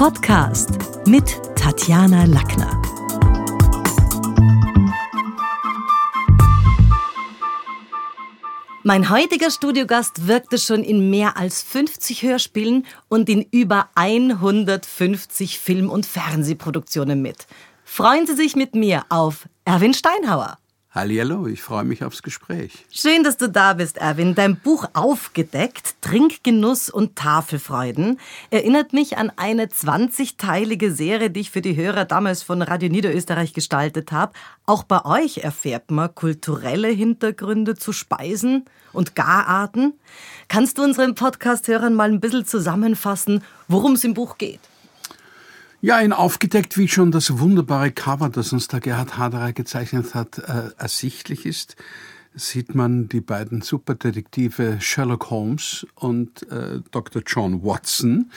Podcast mit Tatjana Lackner. Mein heutiger Studiogast wirkte schon in mehr als 50 Hörspielen und in über 150 Film- und Fernsehproduktionen mit. Freuen Sie sich mit mir auf Erwin Steinhauer. Hallihallo, ich freue mich aufs Gespräch. Schön, dass du da bist, Erwin. Dein Buch Aufgedeckt, Trinkgenuss und Tafelfreuden erinnert mich an eine 20-teilige Serie, die ich für die Hörer damals von Radio Niederösterreich gestaltet habe. Auch bei euch erfährt man kulturelle Hintergründe zu Speisen und Gararten. Kannst du unseren Podcast-Hörern mal ein bisschen zusammenfassen, worum es im Buch geht? Ja, in aufgedeckt, wie schon das wunderbare Cover, das uns der Gerhard Haderer gezeichnet hat, äh, ersichtlich ist, sieht man die beiden Superdetektive Sherlock Holmes und äh, Dr. John Watson,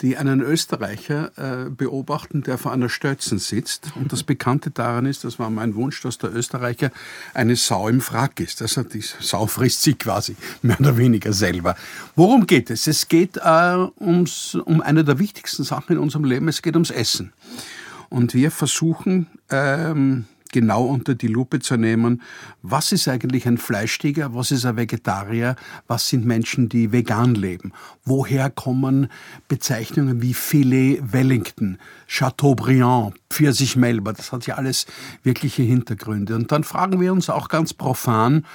die einen Österreicher äh, beobachten, der vor einer Stötzen sitzt. Und das Bekannte daran ist, das war mein Wunsch, dass der Österreicher eine Sau im Frack ist. Also die Sau frisst sie quasi mehr oder weniger selber. Worum geht es? Es geht äh, ums, um eine der wichtigsten Sachen in unserem Leben. Es geht ums Essen. Und wir versuchen, ähm, genau unter die Lupe zu nehmen, was ist eigentlich ein Fleischtiger, was ist ein Vegetarier, was sind Menschen, die vegan leben, woher kommen Bezeichnungen wie Filet Wellington, Chateaubriand, Pfirsich Melba, das hat ja alles wirkliche Hintergründe. Und dann fragen wir uns auch ganz profan,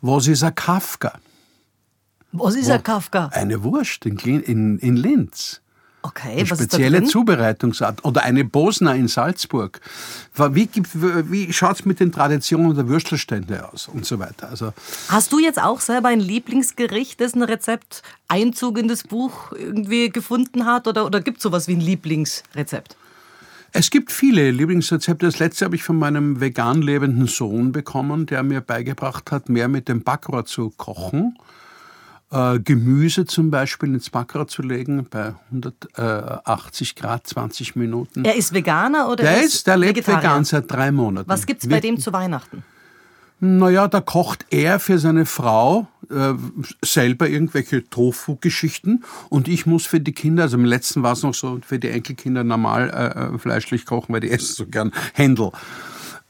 was ist ein Kafka? Was ist ein Kafka? Eine Wurst in, in, in Linz. Okay, eine spezielle? Zubereitungsart. Oder eine Bosner in Salzburg. Wie, wie schaut es mit den Traditionen der Würstelstände aus und so weiter? Also, Hast du jetzt auch selber ein Lieblingsgericht, dessen Rezept Einzug in das Buch irgendwie gefunden hat? Oder, oder gibt es sowas wie ein Lieblingsrezept? es gibt viele Lieblingsrezepte. Das letzte habe ich von meinem vegan lebenden Sohn bekommen, der mir beigebracht hat, mehr mit dem Backrohr zu kochen. Äh, Gemüse zum Beispiel ins Backrohr zu legen bei 180 Grad 20 Minuten. Er ist Veganer oder der er ist, der lebt Vegetarier? vegan seit drei Monaten. Was gibt's bei dem zu Weihnachten? Naja, da kocht er für seine Frau äh, selber irgendwelche Tofu-Geschichten und ich muss für die Kinder, also im letzten war es noch so, für die Enkelkinder normal äh, fleischlich kochen, weil die essen so gern Händel.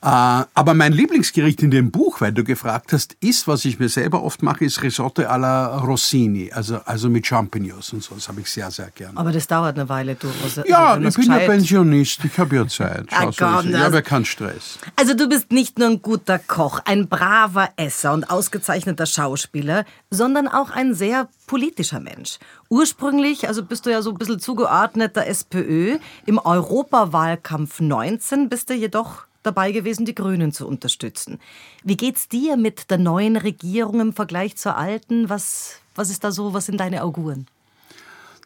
Äh, aber mein Lieblingsgericht in dem Buch, weil du gefragt hast, ist, was ich mir selber oft mache, ist Risotto alla Rossini, also, also mit Champignons und so. Das habe ich sehr, sehr gerne. Aber das dauert eine Weile, du. Also, ja, ich bin ja Pensionist, ich habe ja Zeit. Ah, Schau, so komm, es. ich habe ja keinen Stress. Also du bist nicht nur ein guter Koch, ein braver Esser und ausgezeichneter Schauspieler, sondern auch ein sehr politischer Mensch. Ursprünglich, also bist du ja so ein bisschen zugeordnet der SPÖ. Im Europawahlkampf 19 bist du jedoch dabei gewesen, die Grünen zu unterstützen. Wie geht's dir mit der neuen Regierung im Vergleich zur alten? Was, was ist da so, was sind deine Auguren?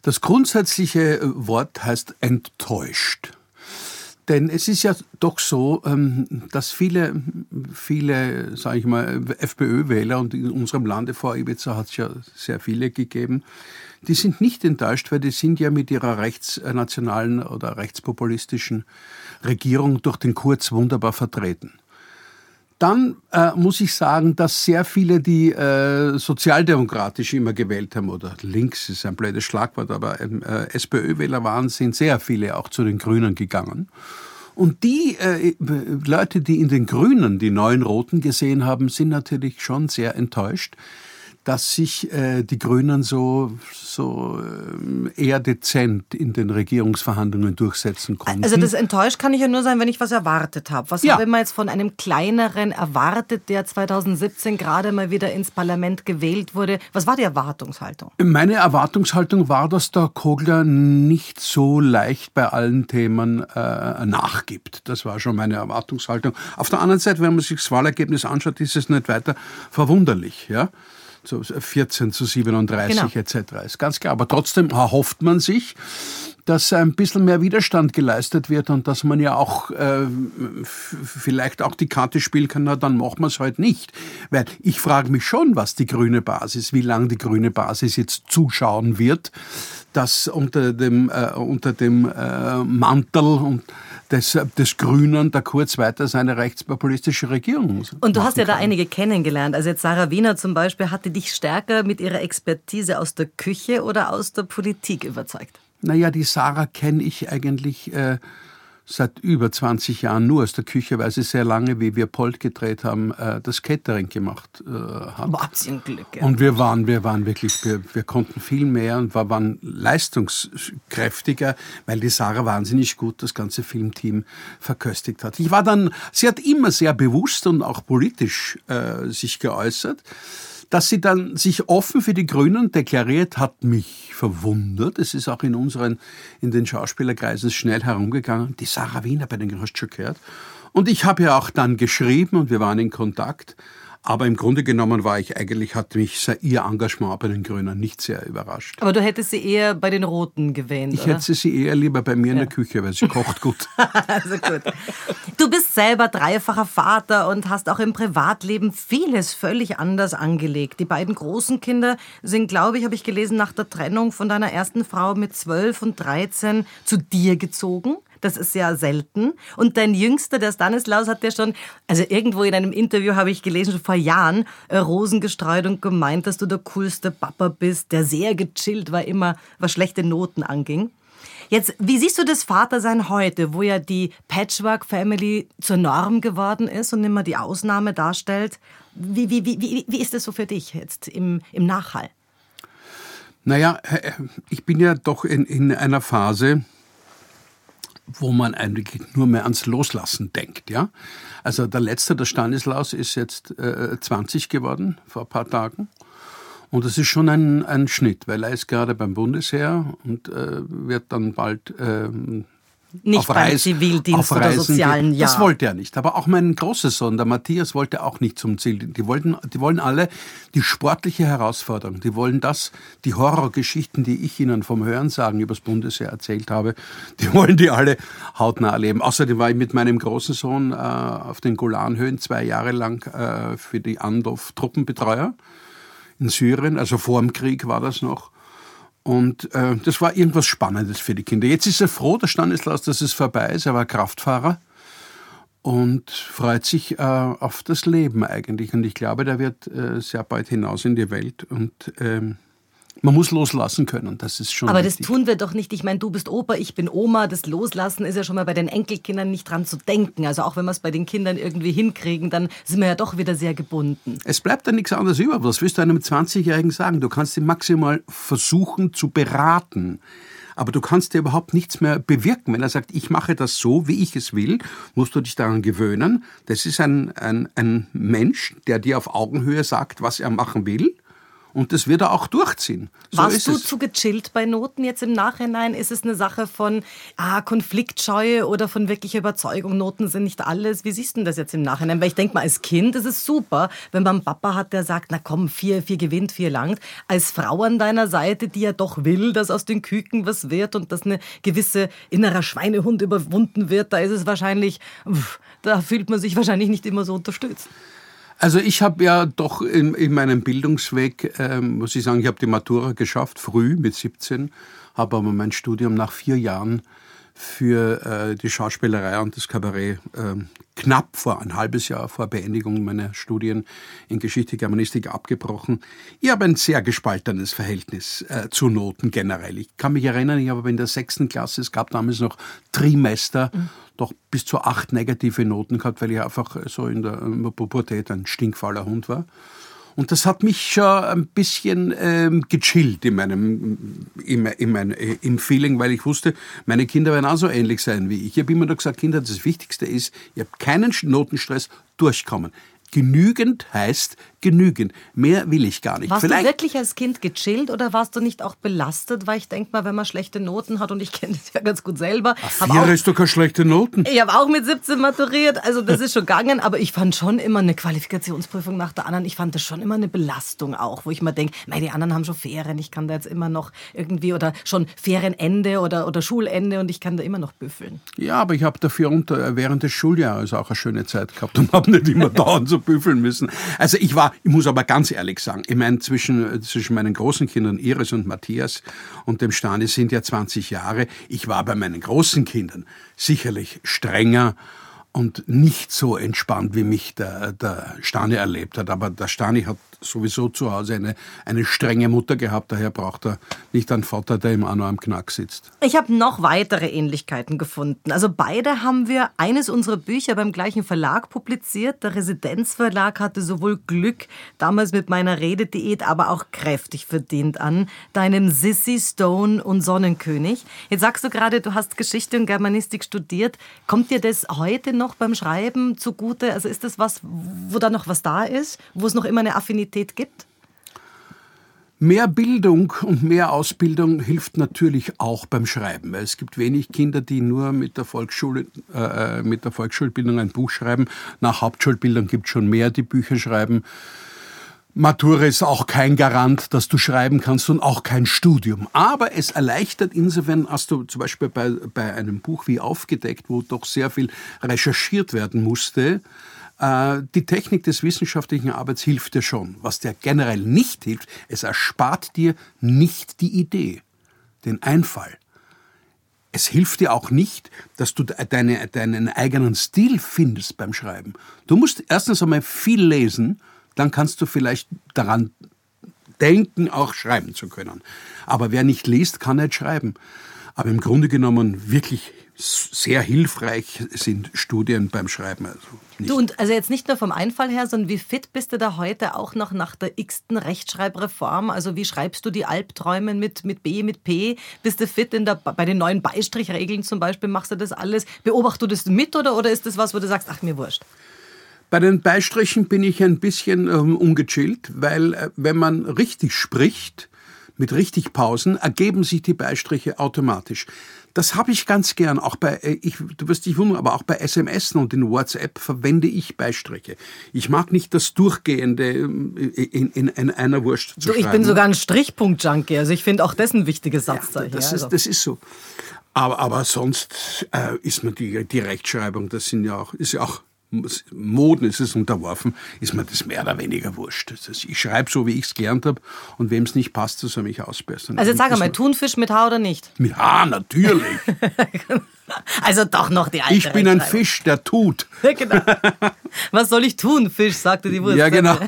Das grundsätzliche äh, Wort heißt enttäuscht. Denn es ist ja doch so, ähm, dass viele, viele, sage ich mal, FPÖ-Wähler und in unserem Lande vor Ibiza hat es ja sehr viele gegeben, die sind nicht enttäuscht, weil die sind ja mit ihrer rechtsnationalen oder rechtspopulistischen Regierung durch den Kurz wunderbar vertreten. Dann äh, muss ich sagen, dass sehr viele, die äh, sozialdemokratisch immer gewählt haben, oder links ist ein blödes Schlagwort, aber ähm, äh, SPÖ-Wähler waren, sind sehr viele auch zu den Grünen gegangen. Und die äh, Leute, die in den Grünen die neuen Roten gesehen haben, sind natürlich schon sehr enttäuscht, dass sich äh, die Grünen so, so ähm, eher dezent in den Regierungsverhandlungen durchsetzen konnten. Also das enttäuscht kann ich ja nur sein, wenn ich was erwartet habe. Was Ja. habe man jetzt von einem kleineren erwartet, der 2017 gerade mal wieder ins Parlament gewählt wurde? Was war die Erwartungshaltung? Meine Erwartungshaltung war, dass der Kogler nicht so leicht bei allen Themen äh, nachgibt. Das war schon meine Erwartungshaltung. Auf der anderen Seite, wenn man sich das Wahlergebnis anschaut, ist es nicht weiter verwunderlich. Ja? So 14 zu 37 Genau. etc. Ist ganz klar. Aber trotzdem erhofft man sich, dass ein bisschen mehr Widerstand geleistet wird und dass man ja auch äh, vielleicht auch die Karte spielen kann, na dann machen wir es halt nicht. Weil ich frage mich schon, was die grüne Basis, wie lange die grüne Basis jetzt zuschauen wird, dass unter dem, äh, unter dem äh, Mantel und des, des Grünen der Kurz weiter seine rechtspopulistische Regierung Und du hast ja da kann. einige kennengelernt. Also jetzt Sarah Wiener zum Beispiel, hatte dich stärker mit ihrer Expertise aus der Küche oder aus der Politik überzeugt? Naja, die Sarah kenne ich eigentlich äh, seit über 20 Jahren nur aus der Küche, weil sie sehr lange, wie wir Polt gedreht haben, äh, das Catering gemacht äh, hat. Glück, ja. Und wir waren, wir waren wirklich, wir, wir konnten viel mehr und wir waren leistungskräftiger, weil die Sarah wahnsinnig gut das ganze Filmteam verköstigt hat. Ich war dann, sie hat immer sehr bewusst und auch politisch äh, sich geäußert. Dass sie dann sich offen für die Grünen deklariert, hat mich verwundert. Es ist auch in unseren, in den Schauspielerkreisen schnell herumgegangen. Die Sarah Wiener bei den hast du schon gehört. Und ich habe ja auch dann geschrieben und wir waren in Kontakt. Aber im Grunde genommen war ich eigentlich, hat mich ihr Engagement bei den Grünen nicht sehr überrascht. Aber du hättest sie eher bei den Roten gewählt, Ich oder? hätte sie eher lieber bei mir in der Küche, weil sie kocht gut. also gut. Du bist selber dreifacher Vater und hast auch im Privatleben vieles völlig anders angelegt. Die beiden großen Kinder sind, glaube ich, habe ich gelesen, nach der Trennung von deiner ersten Frau mit 12 und 13 zu dir gezogen. Das ist ja selten. Und dein Jüngster, der Stanislaus, hat ja schon, also irgendwo in einem Interview habe ich gelesen, schon vor Jahren, äh, Rosen gestreut und gemeint, dass du der coolste Papa bist, der sehr gechillt war immer, was schlechte Noten anging. Jetzt, wie siehst du das Vatersein heute, wo ja die Patchwork-Family zur Norm geworden ist und immer die Ausnahme darstellt? Wie, wie, wie, wie, ist das so für dich jetzt im, im Nachhall? Naja, ich bin ja doch in, in einer Phase, wo man eigentlich nur mehr ans Loslassen denkt. Ja? Also der letzte, der Stanislaus, ist jetzt äh, 20 geworden, vor ein paar Tagen. Und das ist schon ein, ein Schnitt, weil er ist gerade beim Bundesheer und äh, wird dann bald ähm, nicht auf beim Reis, Zivildienst auf oder Reisen sozialen geht. Jahr. Das wollte er nicht. Aber auch mein großer Sohn, der Matthias, wollte auch nicht zum Ziel. Die wollten, die wollen alle die sportliche Herausforderung. Die wollen das, die Horrorgeschichten, die ich ihnen vom Hörensagen übers Bundesheer erzählt habe, die wollen die alle hautnah erleben. Außerdem war ich mit meinem großen Sohn äh, auf den Golanhöhen zwei Jahre lang äh, für die Andorf Truppenbetreuer in Syrien, also vor dem Krieg war das noch. Und äh, das war irgendwas Spannendes für die Kinder. Jetzt ist er froh, der Stanislaus, dass es vorbei ist. Er war Kraftfahrer und freut sich äh, auf das Leben eigentlich. Und ich glaube, der wird äh, sehr bald hinaus in die Welt. Und ähm, man muss loslassen können. Das ist schon. Aber wichtig. das tun wir doch nicht. Ich meine, du bist Opa, ich bin Oma. Das Loslassen ist ja schon mal bei den Enkelkindern nicht dran zu denken. Also auch wenn wir es bei den Kindern irgendwie hinkriegen, dann sind wir ja doch wieder sehr gebunden. Es bleibt dann nichts anderes über. Was willst du einem 20-Jährigen sagen? Du kannst ihn maximal versuchen zu beraten. Aber du kannst dir überhaupt nichts mehr bewirken. Wenn er sagt, ich mache das so, wie ich es will, musst du dich daran gewöhnen. Das ist ein, ein, ein Mensch, der dir auf Augenhöhe sagt, was er machen will. Und das wird er auch durchziehen. So Warst ist du es. zu gechillt bei Noten jetzt im Nachhinein? Ist es eine Sache von ah, Konfliktscheue oder von wirklicher Überzeugung? Noten sind nicht alles. Wie siehst du das jetzt im Nachhinein? Weil ich denke mal, als Kind ist es super, wenn man einen Papa hat, der sagt, na komm, vier, vier gewinnt, vier langt. Als Frau an deiner Seite, die ja doch will, dass aus den Küken was wird und dass eine gewisse innerer Schweinehund überwunden wird, da ist es wahrscheinlich, da fühlt man sich wahrscheinlich nicht immer so unterstützt. Also ich habe ja doch in, in meinem Bildungsweg, ähm, muss ich sagen, ich habe die Matura geschafft, früh mit 17, habe aber mein Studium nach vier Jahren für äh, die Schauspielerei und das Kabarett ähm, knapp vor ein halbes Jahr vor Beendigung meiner Studien in Geschichte Germanistik abgebrochen. Ich habe ein sehr gespaltenes Verhältnis äh, zu Noten generell. Ich kann mich erinnern, ich habe in der sechsten Klasse, es gab damals noch Trimester, mhm. Doch bis zu acht negative Noten gehabt, weil ich einfach so in der Pubertät ein stinkfauler Hund war. Und das hat mich schon ein bisschen ähm, gechillt in meinem, in, in mein, äh, im Feeling, weil ich wusste, meine Kinder werden auch so ähnlich sein wie ich. Ich habe immer nur gesagt, Kinder, das Wichtigste ist, ihr habt keinen Notenstress, durchkommen. Genügend heißt genügend. Mehr will ich gar nicht. Warst Vielleicht du wirklich als Kind gechillt oder warst du nicht auch belastet? Weil ich denke mal, wenn man schlechte Noten hat, und ich kenne das ja ganz gut selber. Ach, vier ist doch keine schlechte Noten. Ich habe auch mit 17 maturiert, also das ist schon gegangen, aber ich fand schon immer eine Qualifikationsprüfung nach der anderen. Ich fand das schon immer eine Belastung auch, wo ich mir denke, die anderen haben schon Ferien, ich kann da jetzt immer noch irgendwie oder schon Ferienende oder, oder Schulende und ich kann da immer noch büffeln. Ja, aber ich habe dafür unter, während des Schuljahres auch eine schöne Zeit gehabt und habe nicht immer dauernd so büffeln müssen. Also ich war, ich muss aber ganz ehrlich sagen, ich meine, zwischen, zwischen meinen großen Kindern Iris und Matthias und dem Stani sind ja 20 Jahre. Ich war bei meinen großen Kindern sicherlich strenger und nicht so entspannt, wie mich der, der Stani erlebt hat. Aber der Stani hat sowieso zu Hause eine, eine strenge Mutter gehabt, daher braucht er nicht einen Vater, der auch noch am Knack sitzt. Ich habe noch weitere Ähnlichkeiten gefunden. Also beide haben wir eines unserer Bücher beim gleichen Verlag publiziert. Der Residenzverlag hatte sowohl Glück damals mit meiner Redediät, aber auch kräftig verdient an deinem Sissy Stone und Sonnenkönig. Jetzt sagst du gerade, du hast Geschichte und Germanistik studiert. Kommt dir das heute noch beim Schreiben zugute? Also ist das was, wo da noch was da ist, wo es noch immer eine Affinität gibt? Mehr Bildung und mehr Ausbildung hilft natürlich auch beim Schreiben, weil es gibt wenig Kinder, die nur mit der, Volksschule, äh, mit der Volksschulbildung ein Buch schreiben. Nach Hauptschulbildung gibt es schon mehr, die Bücher schreiben. Matura ist auch kein Garant, dass du schreiben kannst und auch kein Studium. Aber es erleichtert insofern, hast du zum Beispiel bei, bei einem Buch wie Aufgedeckt, wo doch sehr viel recherchiert werden musste, die Technik des wissenschaftlichen Arbeits hilft dir schon. Was dir generell nicht hilft, es erspart dir nicht die Idee, den Einfall. Es hilft dir auch nicht, dass du deine, deinen eigenen Stil findest beim Schreiben. Du musst erstens einmal viel lesen, dann kannst du vielleicht daran denken, auch schreiben zu können. Aber wer nicht liest, kann nicht schreiben. Aber im Grunde genommen wirklich sehr hilfreich sind Studien beim Schreiben. Also du und also jetzt nicht nur vom Einfall her, sondern wie fit bist du da heute auch noch nach der x-ten Rechtschreibreform? Also wie schreibst du die Albträume mit, mit B, mit P? Bist du fit in der, bei den neuen Beistrichregeln zum Beispiel? Machst du das alles? Beobachtest du das mit oder, oder ist das was, wo du sagst, ach mir wurscht? Bei den Beistrichen bin ich ein bisschen ähm, ungechillt, weil äh, wenn man richtig spricht, mit richtig Pausen, ergeben sich die Beistriche automatisch. Das habe ich ganz gern. Auch bei, äh, ich, du wirst dich wundern, aber auch bei SMS und in WhatsApp verwende ich Beistriche. Ich mag nicht das Durchgehende ähm, in, in, in einer Wurst zu du, Ich bin sogar ein Strichpunkt-Junkie. Also ich finde auch das ein wichtiges Satzzeichen. Ja, das, ist, das ist so. Aber, aber sonst äh, ist mir die, die Rechtschreibung, das sind ja auch, ist ja auch Moden ist es unterworfen, ist mir das mehr oder weniger wurscht. Ist, ich schreibe so, wie ich es gelernt habe und wem es nicht passt, das soll mich ausbessern. Also jetzt sag einmal, Thunfisch mit Haar oder nicht? Mit Haar, natürlich. also doch noch die alte Ich bin ein Fisch, der tut. genau. Was soll ich tun, Fisch, sagte die Wurst. Ja, genau.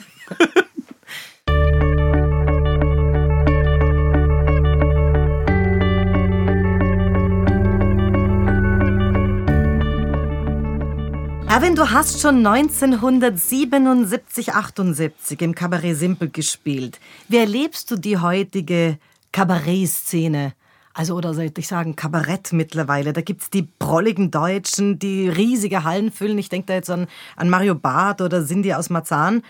Erwin, du hast schon 1977, 78 im Kabarett Simpel gespielt. Wie erlebst du die heutige Kabarettszene? Also, oder sollte ich sagen, Kabarett mittlerweile. Da gibt es die prolligen Deutschen, die riesige Hallen füllen. Ich denke da jetzt an, an Mario Barth oder Cindy aus Marzahn.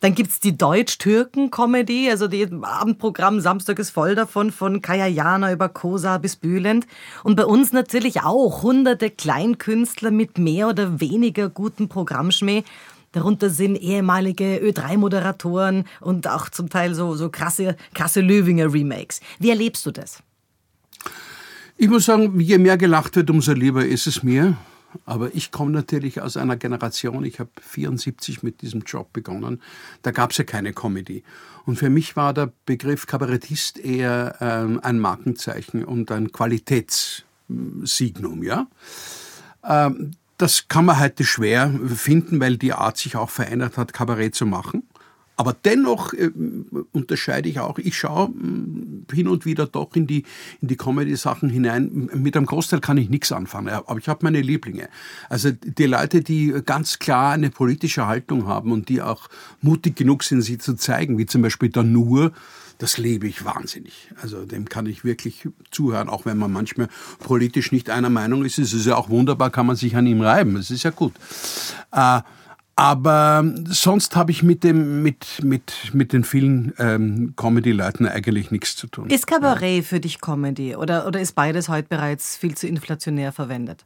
Dann gibt's die Deutsch-Türken-Comedy, also die Abendprogramm Samstag ist voll davon, von Kaya Jana über Kosa bis Bülent. Und bei uns natürlich auch hunderte Kleinkünstler mit mehr oder weniger gutem Programmschmäh. Darunter sind ehemalige Ö3-Moderatoren und auch zum Teil so, so krasse, krasse Löwinger-Remakes. Wie erlebst du das? Ich muss sagen, je mehr gelacht wird, umso lieber ist es mir. Aber ich komme natürlich aus einer Generation, ich habe 74 mit diesem Job begonnen, da gab es ja keine Comedy. Und für mich war der Begriff Kabarettist eher ähm, ein Markenzeichen und ein Qualitätssignum. Ja? Ähm, das kann man heute schwer finden, weil die Art sich auch verändert hat, Kabarett zu machen. Aber dennoch äh, unterscheide ich auch, ich schaue äh, hin und wieder doch in die, in die Comedy-Sachen hinein. Mit einem Großteil kann ich nichts anfangen, aber ich habe meine Lieblinge. Also die Leute, die ganz klar eine politische Haltung haben und die auch mutig genug sind, sie zu zeigen, wie zum Beispiel der Nur, das lebe ich wahnsinnig. Also dem kann ich wirklich zuhören, auch wenn man manchmal politisch nicht einer Meinung ist. Es ist ja auch wunderbar, kann man sich an ihm reiben. Es ist ja gut. Äh, aber sonst habe ich mit, dem, mit, mit, mit den vielen ähm, Comedy-Leuten eigentlich nichts zu tun. Ist Kabarett ja. für dich Comedy oder, oder ist beides heute bereits viel zu inflationär verwendet?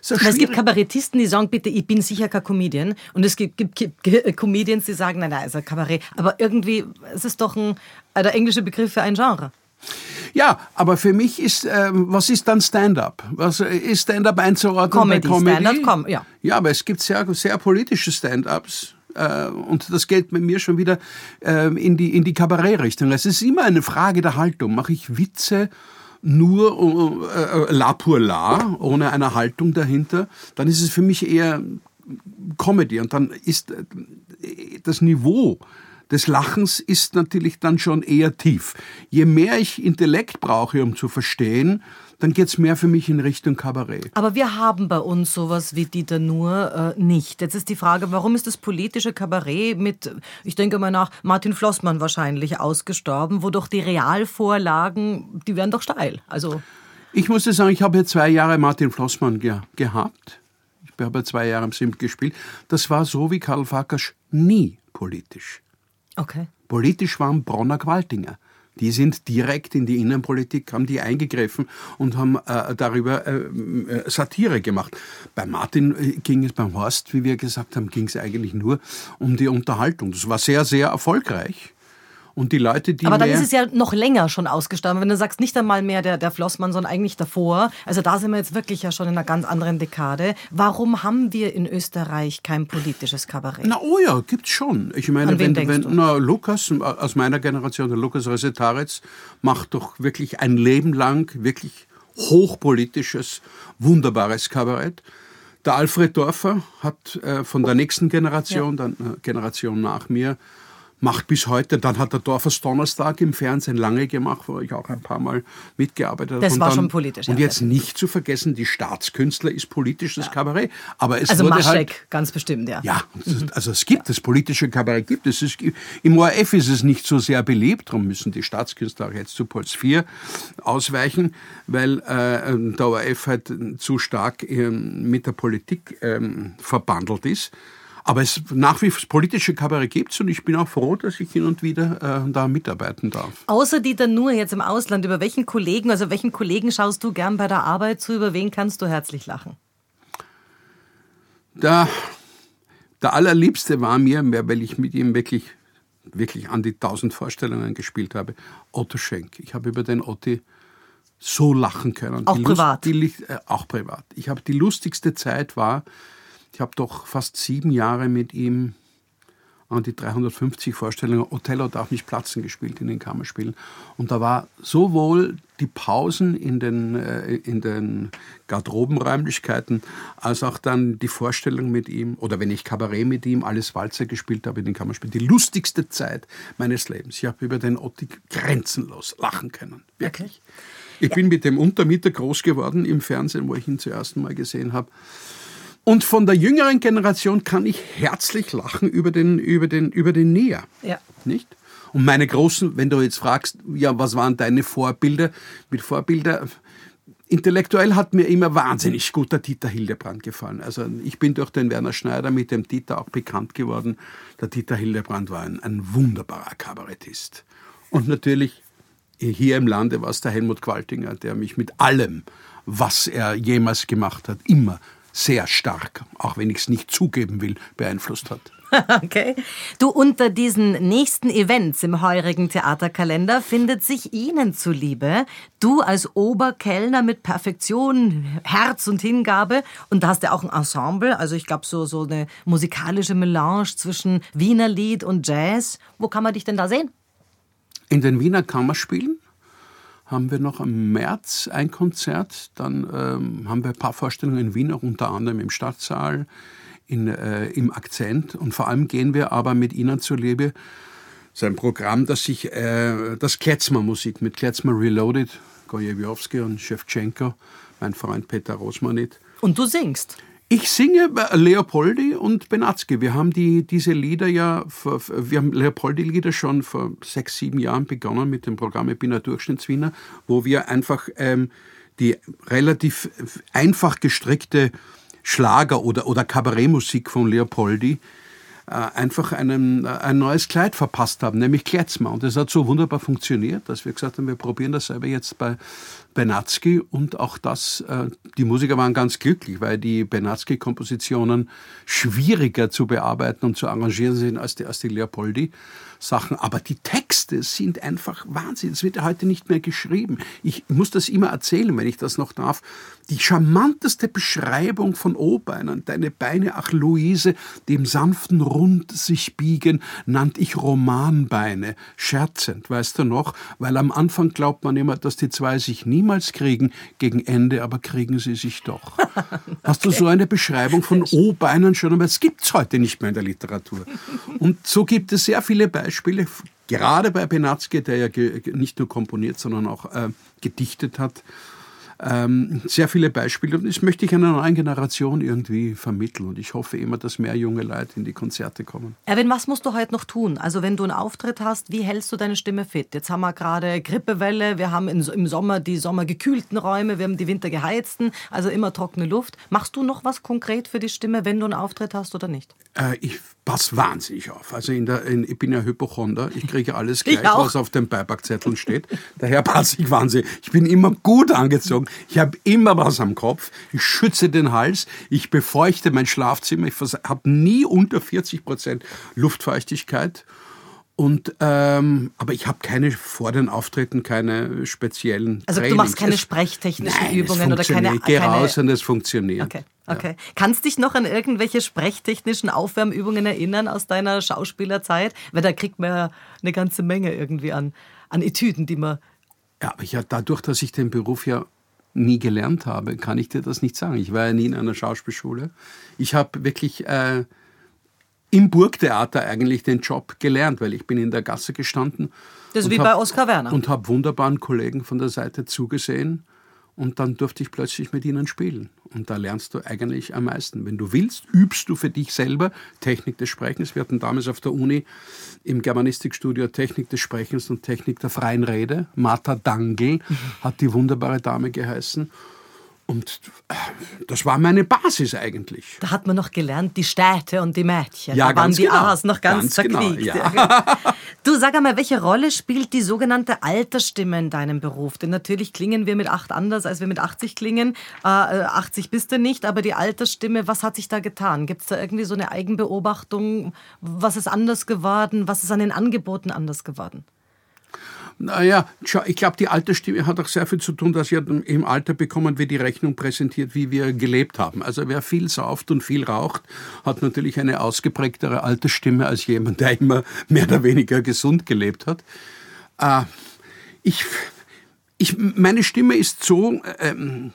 So es gibt Kabarettisten, die sagen, bitte, ich bin sicher kein Comedian. Und es gibt, gibt, gibt Comedians, die sagen, nein, nein, also Kabarett. Aber irgendwie, es ist doch ein, der englische Begriff für ein Genre. Ja, aber für mich ist, äh, was ist dann Stand-up? Was äh, ist Stand-up einzuordnen Comedy, Comedy? Stand-up, com ja. Ja, aber es gibt sehr, sehr politische Stand-ups. Äh, und das geht bei mir schon wieder äh, in die, in die Kabarettrichtung. Es ist immer eine Frage der Haltung. Mache ich Witze nur äh, la pour la, ohne eine Haltung dahinter, dann ist es für mich eher Comedy und dann ist äh, das Niveau des Lachens ist natürlich dann schon eher tief. Je mehr ich Intellekt brauche, um zu verstehen, dann geht's mehr für mich in Richtung Kabarett. Aber wir haben bei uns sowas wie Dieter Nuhr äh, nicht. Jetzt ist die Frage, warum ist das politische Kabarett mit, ich denke mal nach Martin Flossmann wahrscheinlich ausgestorben, wodurch die Realvorlagen, die wären doch steil. Also ich muss sagen, ich habe hier zwei Jahre Martin Flossmann ge gehabt. Ich habe zwei Jahre im Simt gespielt. Das war so wie Karl Farkas nie politisch. Okay. Politisch waren Bronner Gewaltinger. Die sind direkt in die Innenpolitik, haben die eingegriffen und haben äh, darüber äh, äh Satire gemacht. Bei Martin äh, ging es, beim Horst, wie wir gesagt haben, ging es eigentlich nur um die Unterhaltung. Das war sehr, sehr erfolgreich. Und die Leute, die Aber dann ist es ja noch länger schon ausgestorben. Wenn du sagst, nicht einmal mehr der, der Flossmann, sondern eigentlich davor. Also da sind wir jetzt wirklich ja schon in einer ganz anderen Dekade. Warum haben wir in Österreich kein politisches Kabarett? Na oh ja, gibt's schon. Ich meine, An wen wenn, wenn na, Lukas aus meiner Generation, der Lukas Resetaritz, macht doch wirklich ein Leben lang wirklich hochpolitisches, wunderbares Kabarett. Der Alfred Dorfer hat äh, von der nächsten Generation, ja. dann äh, Generation nach mir, macht bis heute. Dann hat der Dorfers Donnerstag im Fernsehen lange gemacht, wo ich auch ein paar Mal mitgearbeitet habe. Das und war dann, schon politisch. Und jetzt nicht zu vergessen, die Staatskünstler ist politisches ja. Kabarett. Aber es also wurde Maschek, halt, ganz bestimmt, ja. Ja, also es gibt, das politische Kabarett gibt es. es Im ORF ist es nicht so sehr beliebt, darum müssen die Staatskünstler auch jetzt zu Puls 4 ausweichen, weil äh, der ORF halt zu stark äh, mit der Politik äh, verbandelt ist. Aber es nach wie vor politische Kabarett gibt und ich bin auch froh, dass ich hin und wieder äh, da mitarbeiten darf. Außer Dieter Nur jetzt im Ausland, über welchen Kollegen, also welchen Kollegen schaust du gern bei der Arbeit zu, über wen kannst du herzlich lachen? Der, der allerliebste war mir, weil ich mit ihm wirklich, wirklich an die tausend Vorstellungen gespielt habe, Otto Schenk. Ich habe über den Otti so lachen können. Auch die privat? Lust, die, äh, auch privat. Ich habe die lustigste Zeit war, ich habe doch fast sieben Jahre mit ihm an die 350 Vorstellungen Othello darf nicht platzen gespielt in den Kammerspielen. Und da war sowohl die Pausen in den, äh, in den Garderobenräumlichkeiten, als auch dann die Vorstellung mit ihm, oder wenn ich Kabarett mit ihm, alles Walzer gespielt habe in den Kammerspielen, die lustigste Zeit meines Lebens. Ich habe über den Otti grenzenlos lachen können. Wirklich. Ich ja. bin mit dem Untermieter groß geworden im Fernsehen, wo ich ihn zum ersten Mal gesehen habe. Und von der jüngeren Generation kann ich herzlich lachen über den, über den, über den Näher. Ja. Nicht? Und meine großen, wenn du jetzt fragst, ja, was waren deine Vorbilder? Mit Vorbilder, intellektuell hat mir immer wahnsinnig gut der Dieter Hildebrand gefallen. Also ich bin durch den Werner Schneider mit dem Dieter auch bekannt geworden. Der Dieter Hildebrand war ein, ein wunderbarer Kabarettist. Und natürlich hier im Lande war es der Helmut Qualtinger, der mich mit allem, was er jemals gemacht hat, immer sehr stark, auch wenn ich es nicht zugeben will, beeinflusst hat. Okay. Du, unter diesen nächsten Events im heurigen Theaterkalender findet sich Ihnen zuliebe, du als Oberkellner mit Perfektion, Herz und Hingabe und da hast du auch ein Ensemble, also ich glaube so, so eine musikalische Melange zwischen Wiener Lied und Jazz. Wo kann man dich denn da sehen? In den Wiener Kammerspielen haben wir noch im März ein Konzert. Dann ähm, haben wir ein paar Vorstellungen in Wien, auch unter anderem im Stadtsaal, in, äh, im Akzent. Und vor allem gehen wir aber mit Ihnen zur Liebe. Sein Programm, das sich äh, das Kletzmer-Musik mit Kletzmer Reloaded, Gojewiowski und Shevchenko, mein Freund Peter Rosmanit. Und du singst? Ich singe Leopoldi und Benatzky. Wir haben die, diese Lieder ja, wir haben Leopoldi-Lieder schon vor sechs, sieben Jahren begonnen mit dem Programm Ich bin ein Durchschnittswiener, wo wir einfach ähm, die relativ einfach gestrickte Schlager- oder, oder Kabarettmusik von Leopoldi äh, einfach einen, ein neues Kleid verpasst haben, nämlich Kletzmer. Und das hat so wunderbar funktioniert, dass wir gesagt haben, wir probieren das selber jetzt bei Benatzky und auch das, äh, die Musiker waren ganz glücklich, weil die Benatzky-Kompositionen schwieriger zu bearbeiten und zu arrangieren sind als die, als die Leopoldi. Sachen, aber die Texte sind einfach Wahnsinn. Es wird ja heute nicht mehr geschrieben. Ich muss das immer erzählen, wenn ich das noch darf. Die charmanteste Beschreibung von O-Beinen, deine Beine, ach Luise, dem sanften rund sich biegen, nannte ich Romanbeine, scherzend, weißt du noch? Weil am Anfang glaubt man immer, dass die zwei sich niemals kriegen, gegen Ende aber kriegen sie sich doch. Hast du so eine Beschreibung von O-Beinen schon? Aber es gibt's heute nicht mehr in der Literatur. Und so gibt es sehr viele Beispiele, gerade bei Benatzke, der ja nicht nur komponiert, sondern auch äh, gedichtet hat ähm, sehr viele Beispiele und das möchte ich einer neuen Generation irgendwie vermitteln und ich hoffe immer, dass mehr junge Leute in die Konzerte kommen. Erwin, was musst du heute noch tun? Also wenn du einen Auftritt hast, wie hältst du deine Stimme fit? Jetzt haben wir gerade Grippewelle, wir haben im Sommer die sommergekühlten Räume, wir haben die wintergeheizten, also immer trockene Luft. Machst du noch was konkret für die Stimme, wenn du einen Auftritt hast oder nicht? Äh, ich passe wahnsinnig auf. Also in der, in, ich bin ja Hypochonder, ich kriege alles gleich, was auf den Beipackzetteln steht. Daher passe ich wahnsinnig. Ich bin immer gut angezogen. Ich habe immer was am Kopf. Ich schütze den Hals. Ich befeuchte mein Schlafzimmer. Ich habe nie unter 40 Prozent Luftfeuchtigkeit. Und, ähm, aber ich habe keine vor den Auftritten keine speziellen. Also Trainings. du machst keine sprechtechnischen Nein, Übungen oder keine. Ich gehe raus und es funktioniert. Okay. Okay. Ja. Kannst dich noch an irgendwelche sprechtechnischen Aufwärmübungen erinnern aus deiner Schauspielerzeit? Weil da kriegt man ja eine ganze Menge irgendwie an, an Etüden, die man. Ja, aber ja, dadurch, dass ich den Beruf ja nie gelernt habe, kann ich dir das nicht sagen. Ich war ja nie in einer Schauspielschule. Ich habe wirklich äh, im Burgtheater eigentlich den Job gelernt, weil ich bin in der Gasse gestanden. Das ist wie hab, bei Oskar Werner. Und habe wunderbaren Kollegen von der Seite zugesehen und dann durfte ich plötzlich mit ihnen spielen. Und da lernst du eigentlich am meisten. Wenn du willst, übst du für dich selber Technik des Sprechens. Wir hatten damals auf der Uni im Germanistikstudio Technik des Sprechens und Technik der freien Rede. Martha Dangel hat die wunderbare Dame geheißen. Und äh, das war meine Basis eigentlich. Da hat man noch gelernt, die Städte und die Mädchen. Ja, da waren die genau. A's noch ganz, ganz zerquiekt. Genau, ja. Du sag einmal, welche Rolle spielt die sogenannte Altersstimme in deinem Beruf? Denn natürlich klingen wir mit acht anders, als wir mit 80 klingen. Äh, 80 bist du nicht, aber die Altersstimme, was hat sich da getan? Gibt es da irgendwie so eine Eigenbeobachtung? Was ist anders geworden? Was ist an den Angeboten anders geworden? Naja, ich glaube, die alte Stimme hat auch sehr viel zu tun, dass wir im Alter bekommen wir die Rechnung präsentiert, wie wir gelebt haben. Also wer viel sauft und viel raucht, hat natürlich eine ausgeprägtere alte Stimme als jemand, der immer mehr oder weniger gesund gelebt hat. Äh, ich, ich, meine Stimme ist so... Ähm,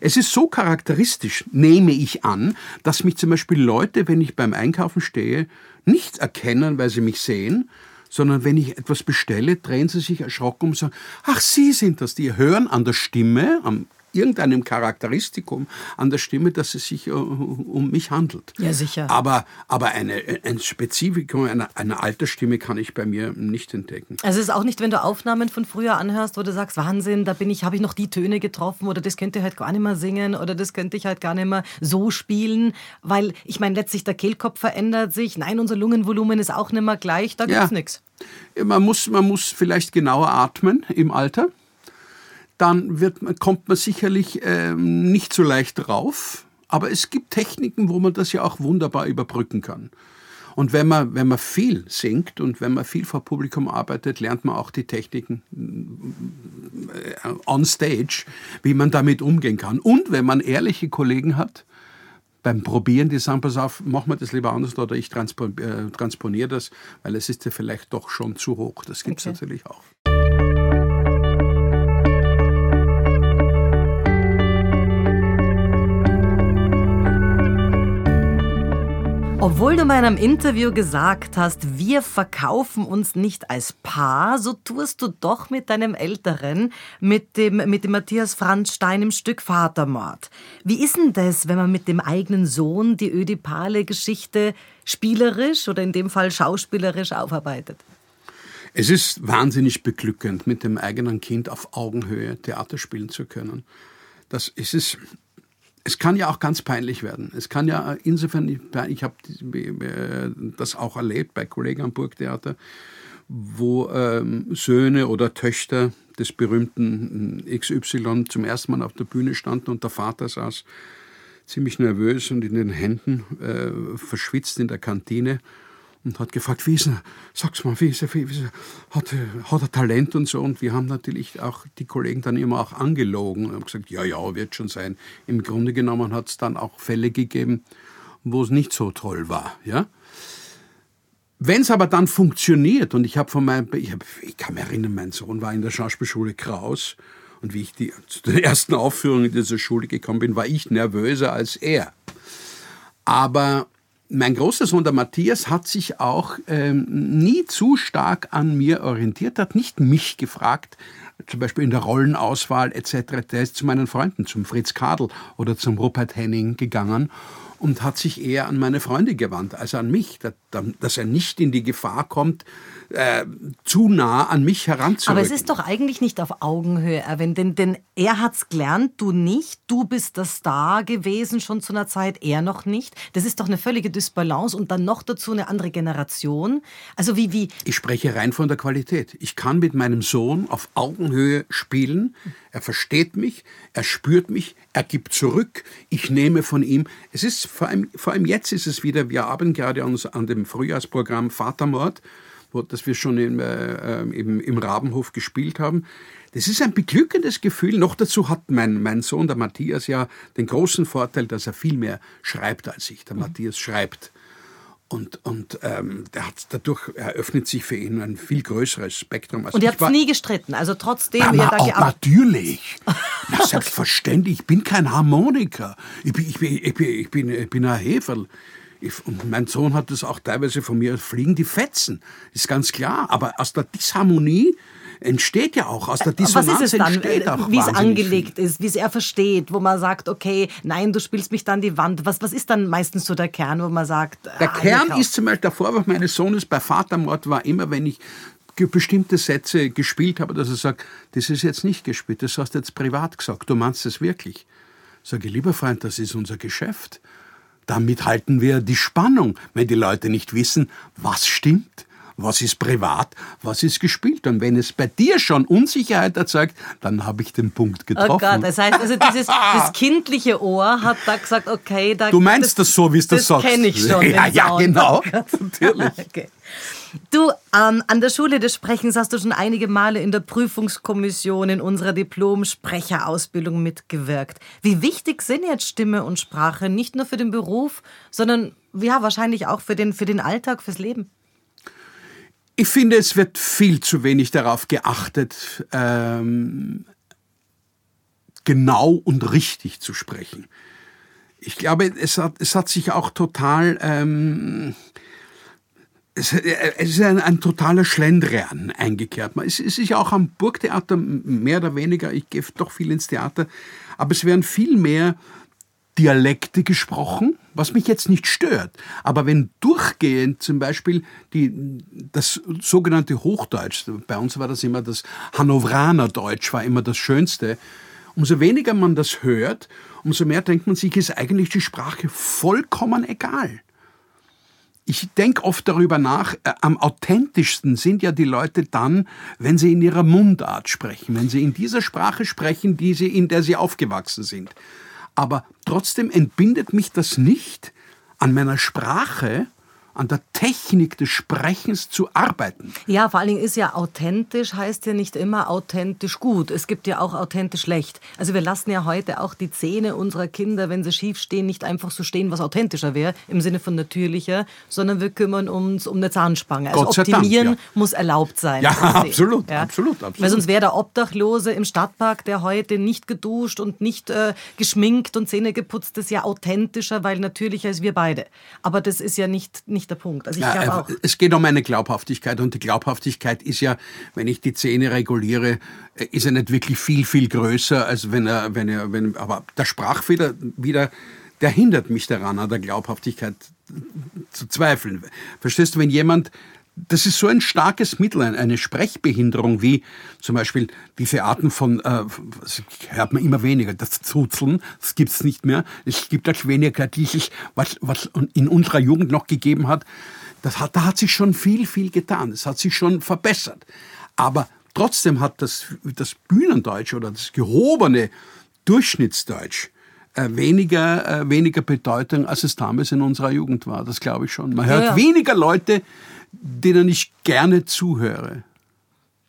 es ist so charakteristisch, nehme ich an, dass mich zum Beispiel Leute, wenn ich beim Einkaufen stehe, nicht erkennen, weil sie mich sehen, sondern wenn ich etwas bestelle, drehen sie sich erschrocken und sagen, ach, Sie sind das. Die hören an der Stimme, am irgendeinem Charakteristikum an der Stimme, dass es sich uh, um mich handelt. Ja, sicher. Aber, aber eine, ein Spezifikum einer, einer Altersstimme kann ich bei mir nicht entdecken. Also es ist auch nicht, wenn du Aufnahmen von früher anhörst, wo du sagst, Wahnsinn, da bin ich, habe ich noch die Töne getroffen oder das könnte ich halt gar nicht mehr singen oder das könnte ich halt gar nicht mehr so spielen, weil ich meine, letztlich der Kehlkopf verändert sich. Nein, unser Lungenvolumen ist auch nicht mehr gleich, da gibt's ja. nichts. Man muss, man muss vielleicht genauer atmen im Alter dann wird, kommt man sicherlich ähm, nicht so leicht drauf. Aber es gibt Techniken, wo man das ja auch wunderbar überbrücken kann. Und wenn man, wenn man viel singt und wenn man viel vor Publikum arbeitet, lernt man auch die Techniken äh, on stage, wie man damit umgehen kann. Und wenn man ehrliche Kollegen hat, beim Probieren, die sagen, pass auf, mach mal das lieber anders oder ich äh, transponiere das, weil es ist ja vielleicht doch schon zu hoch. Das gibt es okay. natürlich auch. Obwohl du in einem Interview gesagt hast, wir verkaufen uns nicht als Paar, so tust du doch mit deinem Älteren, mit dem, mit dem Matthias Franz Stein im Stück Vatermord. Wie ist denn das, wenn man mit dem eigenen Sohn die ödipale Geschichte spielerisch oder in dem Fall schauspielerisch aufarbeitet? Es ist wahnsinnig beglückend, mit dem eigenen Kind auf Augenhöhe Theater spielen zu können. Das ist es es kann ja auch ganz peinlich werden. Es kann ja insofern, ich habe äh, das auch erlebt bei Kollegen am Burgtheater, wo ähm, Söhne oder Töchter des berühmten XY zum ersten Mal auf der Bühne standen und der Vater saß ziemlich nervös und in den Händen äh, verschwitzt in der Kantine und hat gefragt, wie ist er, sag's mal, wie ist er, wie ist er, hat, hat er Talent und so. Und wir haben natürlich auch die Kollegen dann immer auch angelogen und haben gesagt, ja, ja, wird schon sein. Im Grunde genommen hat es dann auch Fälle gegeben, wo es nicht so toll war. Ja? Wenn es aber dann funktioniert, und ich habe von meinem, ich, hab, ich kann mich erinnern, mein Sohn war in der Schauspielschule Kraus, und wie ich die, zu der ersten Aufführung in dieser Schule gekommen bin, war ich nervöser als er. Aber mein großer Sohn, der Matthias, hat sich auch ähm, nie zu stark an mir orientiert, hat nicht mich gefragt, zum Beispiel in der Rollenauswahl etc. Der ist zu meinen Freunden, zum Fritz Kadel oder zum Rupert Henning gegangen und hat sich eher an meine Freunde gewandt, als an mich, dass er nicht in die Gefahr kommt, äh, zu nah an mich heranzurücken. Aber es ist doch eigentlich nicht auf Augenhöhe, Erwin, denn, denn er hat's gelernt, du nicht. Du bist der Star gewesen schon zu einer Zeit, er noch nicht. Das ist doch eine völlige Dysbalance und dann noch dazu eine andere Generation. Also wie, wie... Ich spreche rein von der Qualität. Ich kann mit meinem Sohn auf Augenhöhe spielen. Er versteht mich, er spürt mich, er gibt zurück. Ich nehme von ihm. Es ist vor allem, vor allem jetzt ist es wieder, wir haben gerade uns an dem Frühjahrsprogramm Vatermord wo, das wir schon im, äh, im, im Rabenhof gespielt haben. Das ist ein beglückendes Gefühl. Noch dazu hat mein, mein Sohn, der Matthias, ja den großen Vorteil, dass er viel mehr schreibt als ich. Der mhm. Matthias schreibt. Und, und ähm, der hat, dadurch eröffnet sich für ihn ein viel größeres Spektrum. Als und ihr habt nie gestritten, also trotzdem Na, ihr da auch Natürlich. Na, selbstverständlich. Ich bin kein Harmoniker. Ich bin, ich bin, ich bin, ich bin, ich bin ein Heferl. Ich, und mein Sohn hat das auch teilweise von mir, fliegen die Fetzen, ist ganz klar. Aber aus der Disharmonie entsteht ja auch, aus der Dissonanz Was ist es dann, auch Wie es angelegt viel. ist, wie es er versteht, wo man sagt, okay, nein, du spielst mich dann die Wand. Was, was ist dann meistens so der Kern, wo man sagt... Der ah, Kern ist zum Beispiel, der Vorwurf meines Sohnes bei Vatermord war immer, wenn ich bestimmte Sätze gespielt habe, dass er sagt, das ist jetzt nicht gespielt, das hast du jetzt privat gesagt, du meinst es wirklich. Sage, lieber Freund, das ist unser Geschäft. Damit halten wir die Spannung, wenn die Leute nicht wissen, was stimmt, was ist privat, was ist gespielt. Und wenn es bei dir schon Unsicherheit erzeugt, dann habe ich den Punkt getroffen. Oh Gott, das heißt also, dieses das kindliche Ohr hat da gesagt, okay, da, Du meinst das, das so, wie es das, das sagst. Das kenne ich schon. Ja, ja genau, natürlich. okay. Du, ähm, an der Schule des Sprechens hast du schon einige Male in der Prüfungskommission in unserer Diplom-Sprecherausbildung mitgewirkt. Wie wichtig sind jetzt Stimme und Sprache nicht nur für den Beruf, sondern ja, wahrscheinlich auch für den, für den Alltag, fürs Leben? Ich finde, es wird viel zu wenig darauf geachtet, ähm, genau und richtig zu sprechen. Ich glaube, es hat, es hat sich auch total ähm, es, äh, ist ein, ein, totaler Schlendrian eingekehrt. Es ist ja auch am Burgtheater mehr oder weniger, ich gehe doch viel ins Theater, aber es werden viel mehr Dialekte gesprochen, was mich jetzt nicht stört. Aber wenn durchgehend zum Beispiel die, das sogenannte Hochdeutsch, bei uns war das immer das Hannoveraner Deutsch, war immer das Schönste, umso weniger man das hört, umso mehr denkt man sich, ist eigentlich die Sprache vollkommen egal ich denke oft darüber nach, äh, am authentischsten sind ja die Leute dann, wenn sie in ihrer Mundart sprechen, wenn sie in dieser Sprache sprechen, die sie, in der sie aufgewachsen sind. Aber trotzdem entbindet mich das nicht an meiner Sprache, an der Technik des Sprechens zu arbeiten. Ja, vor allen Dingen ist ja authentisch, heißt ja nicht immer authentisch gut. Es gibt ja auch authentisch schlecht. Also wir lassen ja heute auch die Zähne unserer Kinder, wenn sie schief stehen, nicht einfach so stehen, was authentischer wäre, im Sinne von natürlicher, sondern wir kümmern uns um eine Zahnspange. Also optimieren Dank, ja. muss erlaubt sein. Ja, absolut, ja? absolut, absolut. Weil sonst wäre der Obdachlose im Stadtpark, der heute nicht geduscht und nicht äh, geschminkt und Zähne geputzt ist, ja authentischer, weil natürlicher als wir beide. Aber das ist ja nicht, nicht nicht der Punkt. Also ich ja, auch es geht um eine Glaubhaftigkeit und die Glaubhaftigkeit ist ja, wenn ich die Zähne reguliere, äh, ist er nicht wirklich viel, viel größer, als wenn er, wenn er, wenn, aber der Sprachfehler wieder, der hindert mich daran, an der Glaubhaftigkeit zu zweifeln. Verstehst du, wenn jemand das ist so ein starkes Mittel, eine Sprechbehinderung wie zum Beispiel diese Arten von, äh, hört man immer weniger, das Zuzeln, das gibt's nicht mehr. Es gibt auch weniger dieses, was, was in unserer Jugend noch gegeben hat. Das hat, da hat sich schon viel, viel getan. Es hat sich schon verbessert. Aber trotzdem hat das, das Bühnendeutsch oder das gehobene Durchschnittsdeutsch äh, weniger, äh, weniger Bedeutung, als es damals in unserer Jugend war. Das glaube ich schon. Man hört ja, ja. weniger Leute, denen ich gerne zuhöre.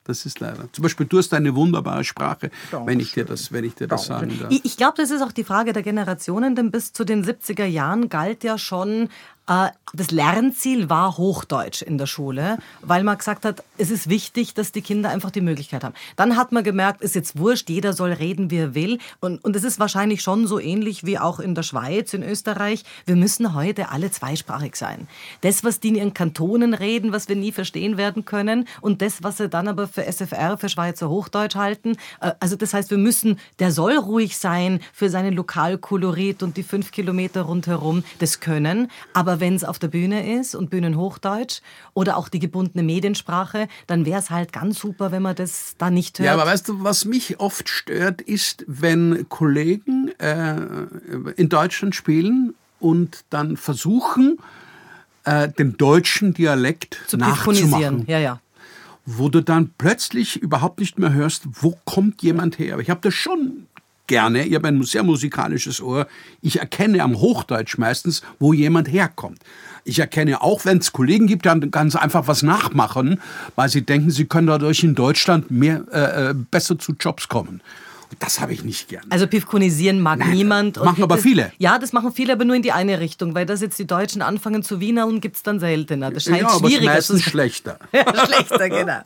Das ist leider. Zum Beispiel, du hast eine wunderbare Sprache, wenn ich dir das, wenn ich dir das sagen darf. Ich, ich glaube, das ist auch die Frage der Generationen, denn bis zu den 70er Jahren galt ja schon das Lernziel war Hochdeutsch in der Schule, weil man gesagt hat, es ist wichtig, dass die Kinder einfach die Möglichkeit haben. Dann hat man gemerkt, ist jetzt wurscht, jeder soll reden, wie er will. Und, und es ist wahrscheinlich schon so ähnlich wie auch in der Schweiz, in Österreich. Wir müssen heute alle zweisprachig sein. Das, was die in ihren Kantonen reden, was wir nie verstehen werden können, und das, was sie dann aber für SFR, für Schweizer Hochdeutsch halten. Äh, also das heißt, wir müssen, der soll ruhig sein für seinen Lokalkolorit und die fünf Kilometer rundherum, das können. Aber aber wenn es auf der Bühne ist und Bühnenhochdeutsch oder auch die gebundene Mediensprache, dann wäre es halt ganz super, wenn man das da nicht hört. Ja, aber weißt du, was mich oft stört, ist, wenn Kollegen äh, in Deutschland spielen und dann versuchen, äh, den deutschen Dialekt zu nachzumachen. Ja, ja wo du dann plötzlich überhaupt nicht mehr hörst, wo kommt jemand her. Ich habe das schon gerne, ich habe ein sehr musikalisches Ohr, ich erkenne am Hochdeutsch meistens, wo jemand herkommt. Ich erkenne auch, wenn es Kollegen gibt, die ganz einfach was nachmachen, weil sie denken, sie können dadurch in Deutschland mehr, äh, äh besser zu Jobs kommen. das habe ich nicht gern. Also Pivkonisieren mag Nein, niemand. Machen aber das, viele. Ja, das machen viele, aber nur in die eine Richtung, weil das jetzt die Deutschen anfangen zu wienern, gibt es dann seltener. Das scheint ja, aber schwieriger meistens schlechter. schlechter, genau.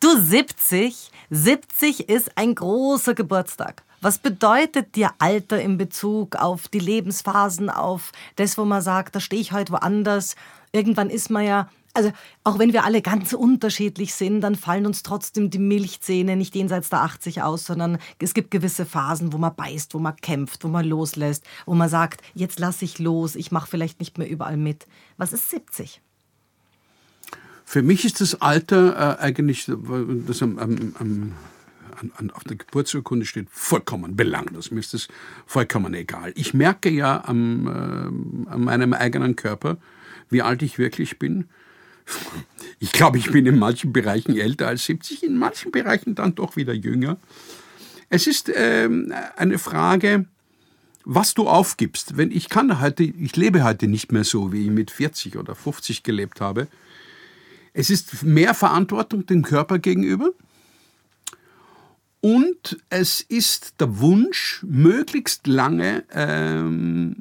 Du 70, 70 ist ein großer Geburtstag. Was bedeutet dir Alter in Bezug auf die Lebensphasen, auf das, wo man sagt, da stehe ich heute woanders? Irgendwann ist man ja, also auch wenn wir alle ganz unterschiedlich sind, dann fallen uns trotzdem die Milchzähne nicht jenseits der 80 aus, sondern es gibt gewisse Phasen, wo man beißt, wo man kämpft, wo man loslässt, wo man sagt, jetzt lasse ich los, ich mache vielleicht nicht mehr überall mit. Was ist 70? Für mich ist das Alter äh, eigentlich das am, am, am an, an, auf der Geburtsurkunde steht, vollkommen belanglos. Mir ist das vollkommen egal. Ich merke ja am, äh, an meinem eigenen Körper, wie alt ich wirklich bin. Ich glaube, ich bin in manchen Bereichen älter als 70, in manchen Bereichen dann doch wieder jünger. Es ist äh, eine Frage, was du aufgibst. Wenn ich kann heute, ich lebe heute nicht mehr so, wie ich mit 40 oder 50 gelebt habe. Es ist mehr Verantwortung dem Körper gegenüber. Und es ist der Wunsch, möglichst lange ähm,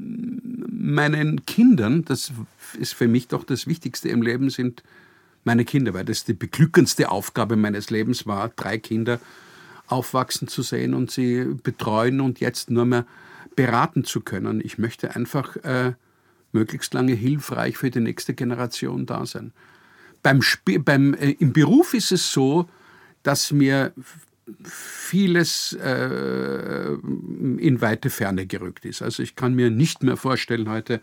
meinen Kindern, das ist für mich doch das Wichtigste im Leben, sind meine Kinder, weil das die beglückendste Aufgabe meines Lebens war, drei Kinder aufwachsen zu sehen und sie betreuen und jetzt nur mehr beraten zu können. Ich möchte einfach äh, möglichst lange hilfreich für die nächste Generation da sein. Beim, Sp beim äh, Im Beruf ist es so, dass mir vieles äh, in weite Ferne gerückt ist. Also ich kann mir nicht mehr vorstellen, heute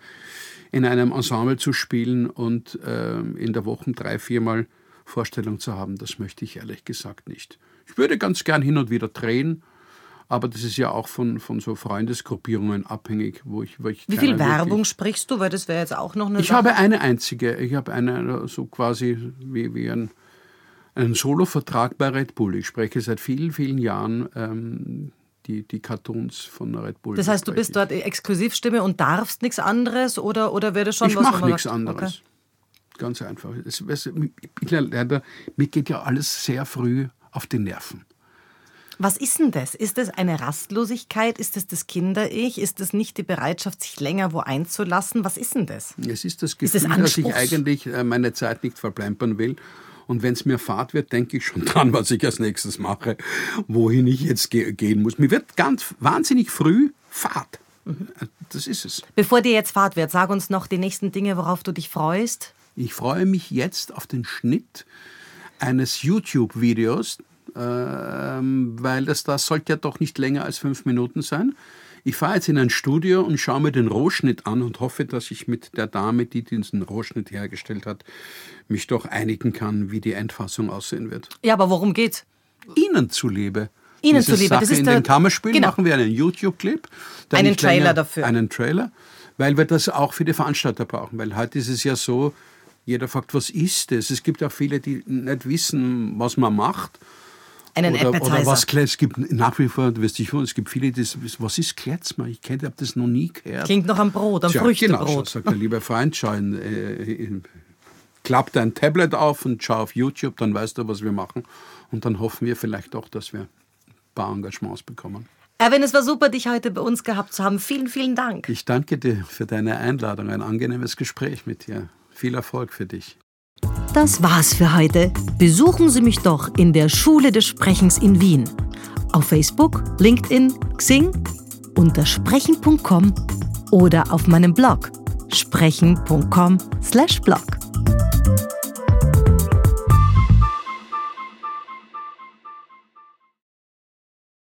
in einem Ensemble zu spielen und äh, in der Woche drei, viermal Vorstellung zu haben. Das möchte ich ehrlich gesagt nicht. Ich würde ganz gern hin und wieder drehen, aber das ist ja auch von, von so Freundesgruppierungen abhängig, wo ich. Wo ich Wie viel Werbung sprichst du? Weil das wäre jetzt auch noch eine. Ich Sache. habe eine einzige. Ich habe eine so quasi wie, wie ein einen Solo-Vertrag bei Red Bull. Ich spreche seit vielen, vielen Jahren ähm, die, die Cartoons von Red Bull. Das heißt, du bist dort Exklusivstimme und darfst nichts anderes oder, oder wäre schon ich was? Ich mache nichts anderes. Okay. Ganz einfach. Es, es, leider, mir geht ja alles sehr früh auf die Nerven. Was ist denn das? Ist das eine Rastlosigkeit? Ist das das Kinder-Ich? Ist das nicht die Bereitschaft, sich länger wo einzulassen? Was ist denn das? Es ist das Gefühl, ist das dass ich eigentlich äh, meine Zeit nicht verplempern will und wenn es mir fad wird, denke ich schon dran, was ich als nächstes mache, wohin ich jetzt ge gehen muss. Mir wird ganz wahnsinnig früh fad. Das ist es. Bevor dir jetzt Fahrt wird, sag uns noch die nächsten Dinge, worauf du dich freust. Ich freue mich jetzt auf den Schnitt eines YouTube-Videos, äh, weil das, das sollte ja doch nicht länger als fünf Minuten sein. Ich fahre jetzt in ein Studio und schaue mir den Rohschnitt an und hoffe, dass ich mit der Dame, die diesen Rohschnitt hergestellt hat, mich doch einigen kann, wie die Endfassung aussehen wird. Ja, aber worum geht's? Ihnen zuliebe. Ihnen Diese zuliebe. Sache das ist in den Kammerspielen genau. machen wir einen YouTube-Clip. Einen Trailer länger, dafür. Einen Trailer, weil wir das auch für die Veranstalter brauchen. Weil heute ist es ja so, jeder fragt, was ist das? Es gibt auch viele, die nicht wissen, was man macht einen oder, Appetizer. Oder was es gibt nach wie vor, du wirst dich wundern, es gibt viele, die was ist Kletzmer? Ich kenne, habe das noch nie gehört. Klingt noch am Brot, am Tja, Früchtebrot. Genau, sagt der liebe Freund, schau, in, äh, klapp dein Tablet auf und schau auf YouTube, dann weißt du, was wir machen. Und dann hoffen wir vielleicht auch, dass wir ein paar Engagements bekommen. Erwin, es war super, dich heute bei uns gehabt zu haben. Vielen, vielen Dank. Ich danke dir für deine Einladung. Ein angenehmes Gespräch mit dir. Viel Erfolg für dich. Das war's für heute. Besuchen Sie mich doch in der Schule des Sprechens in Wien. Auf Facebook, LinkedIn, Xing, unter sprechen.com oder auf meinem Blog sprechen.com/blog.